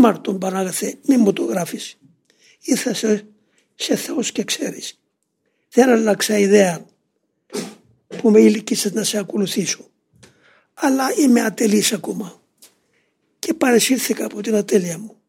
ήμαρτον Πανάγαθε μη μου το γράφεις. Ήρθα σε, σε Θεός και ξέρεις. Δεν άλλαξα ιδέα που με ηλικίσες να σε ακολουθήσω. Αλλά είμαι ατελής ακόμα. Και παρεσύρθηκα από την ατέλεια μου.